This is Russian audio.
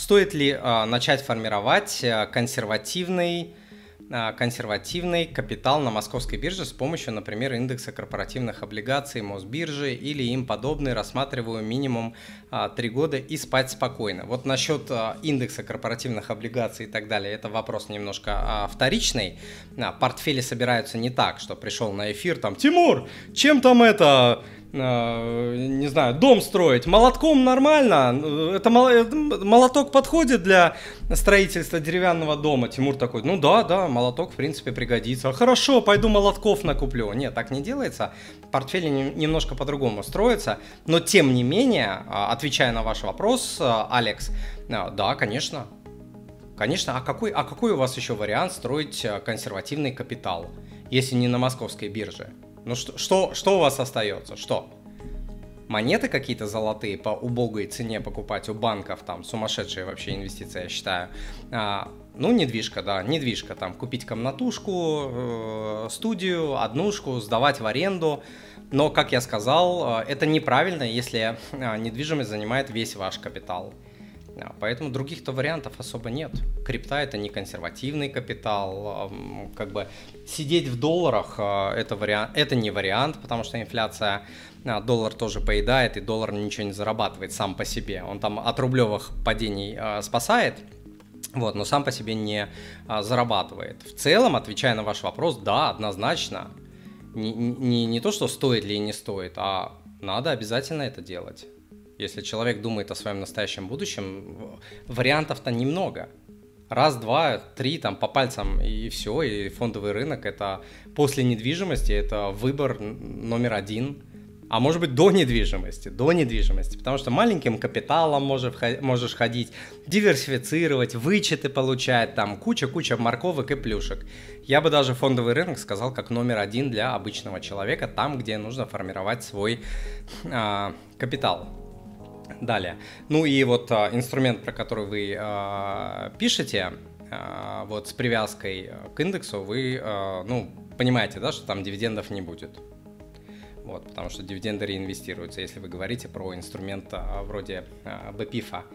стоит ли а, начать формировать а, консервативный а, консервативный капитал на московской бирже с помощью, например, индекса корпоративных облигаций Мосбиржи или им подобные, рассматриваю минимум а, 3 года и спать спокойно. Вот насчет а, индекса корпоративных облигаций и так далее, это вопрос немножко а, вторичный. А, портфели собираются не так, что пришел на эфир там, Тимур, чем там это Э, не знаю, дом строить. Молотком нормально. Это молоток подходит для строительства деревянного дома. Тимур такой, ну да, да, молоток в принципе пригодится. Хорошо, пойду молотков накуплю. Нет, так не делается. Портфели немножко по-другому строятся. Но тем не менее, а, отвечая на ваш вопрос, а, Алекс, а, да, конечно. Конечно, а какой, а какой у вас еще вариант строить консервативный капитал, если не на московской бирже? Ну что, что, что у вас остается? Что? Монеты какие-то золотые по убогой цене покупать у банков, там сумасшедшие вообще инвестиции, я считаю. А, ну, недвижка, да, недвижка, там купить комнатушку, э, студию, однушку, сдавать в аренду. Но, как я сказал, э, это неправильно, если э, недвижимость занимает весь ваш капитал. Поэтому других-то вариантов особо нет. Крипта это не консервативный капитал, как бы сидеть в долларах а, это, вариант, это не вариант, потому что инфляция а, доллар тоже поедает, и доллар ничего не зарабатывает сам по себе. Он там от рублевых падений а, спасает, вот, но сам по себе не зарабатывает. В целом, отвечая на ваш вопрос, да, однозначно. Не, не, не то, что стоит ли и не стоит, а надо обязательно это делать. Если человек думает о своем настоящем будущем, вариантов-то немного. Раз, два, три, там по пальцам и все, и фондовый рынок это после недвижимости, это выбор номер один а может быть до недвижимости, до недвижимости, потому что маленьким капиталом можешь, ходить, диверсифицировать, вычеты получать, там куча-куча морковок и плюшек. Я бы даже фондовый рынок сказал как номер один для обычного человека, там, где нужно формировать свой а, капитал. Далее. Ну и вот а, инструмент, про который вы а, пишете, а, вот с привязкой к индексу, вы, ну, понимаете, да, что там дивидендов не будет. Вот, потому что дивиденды реинвестируются, если вы говорите про инструмент вроде BPIF.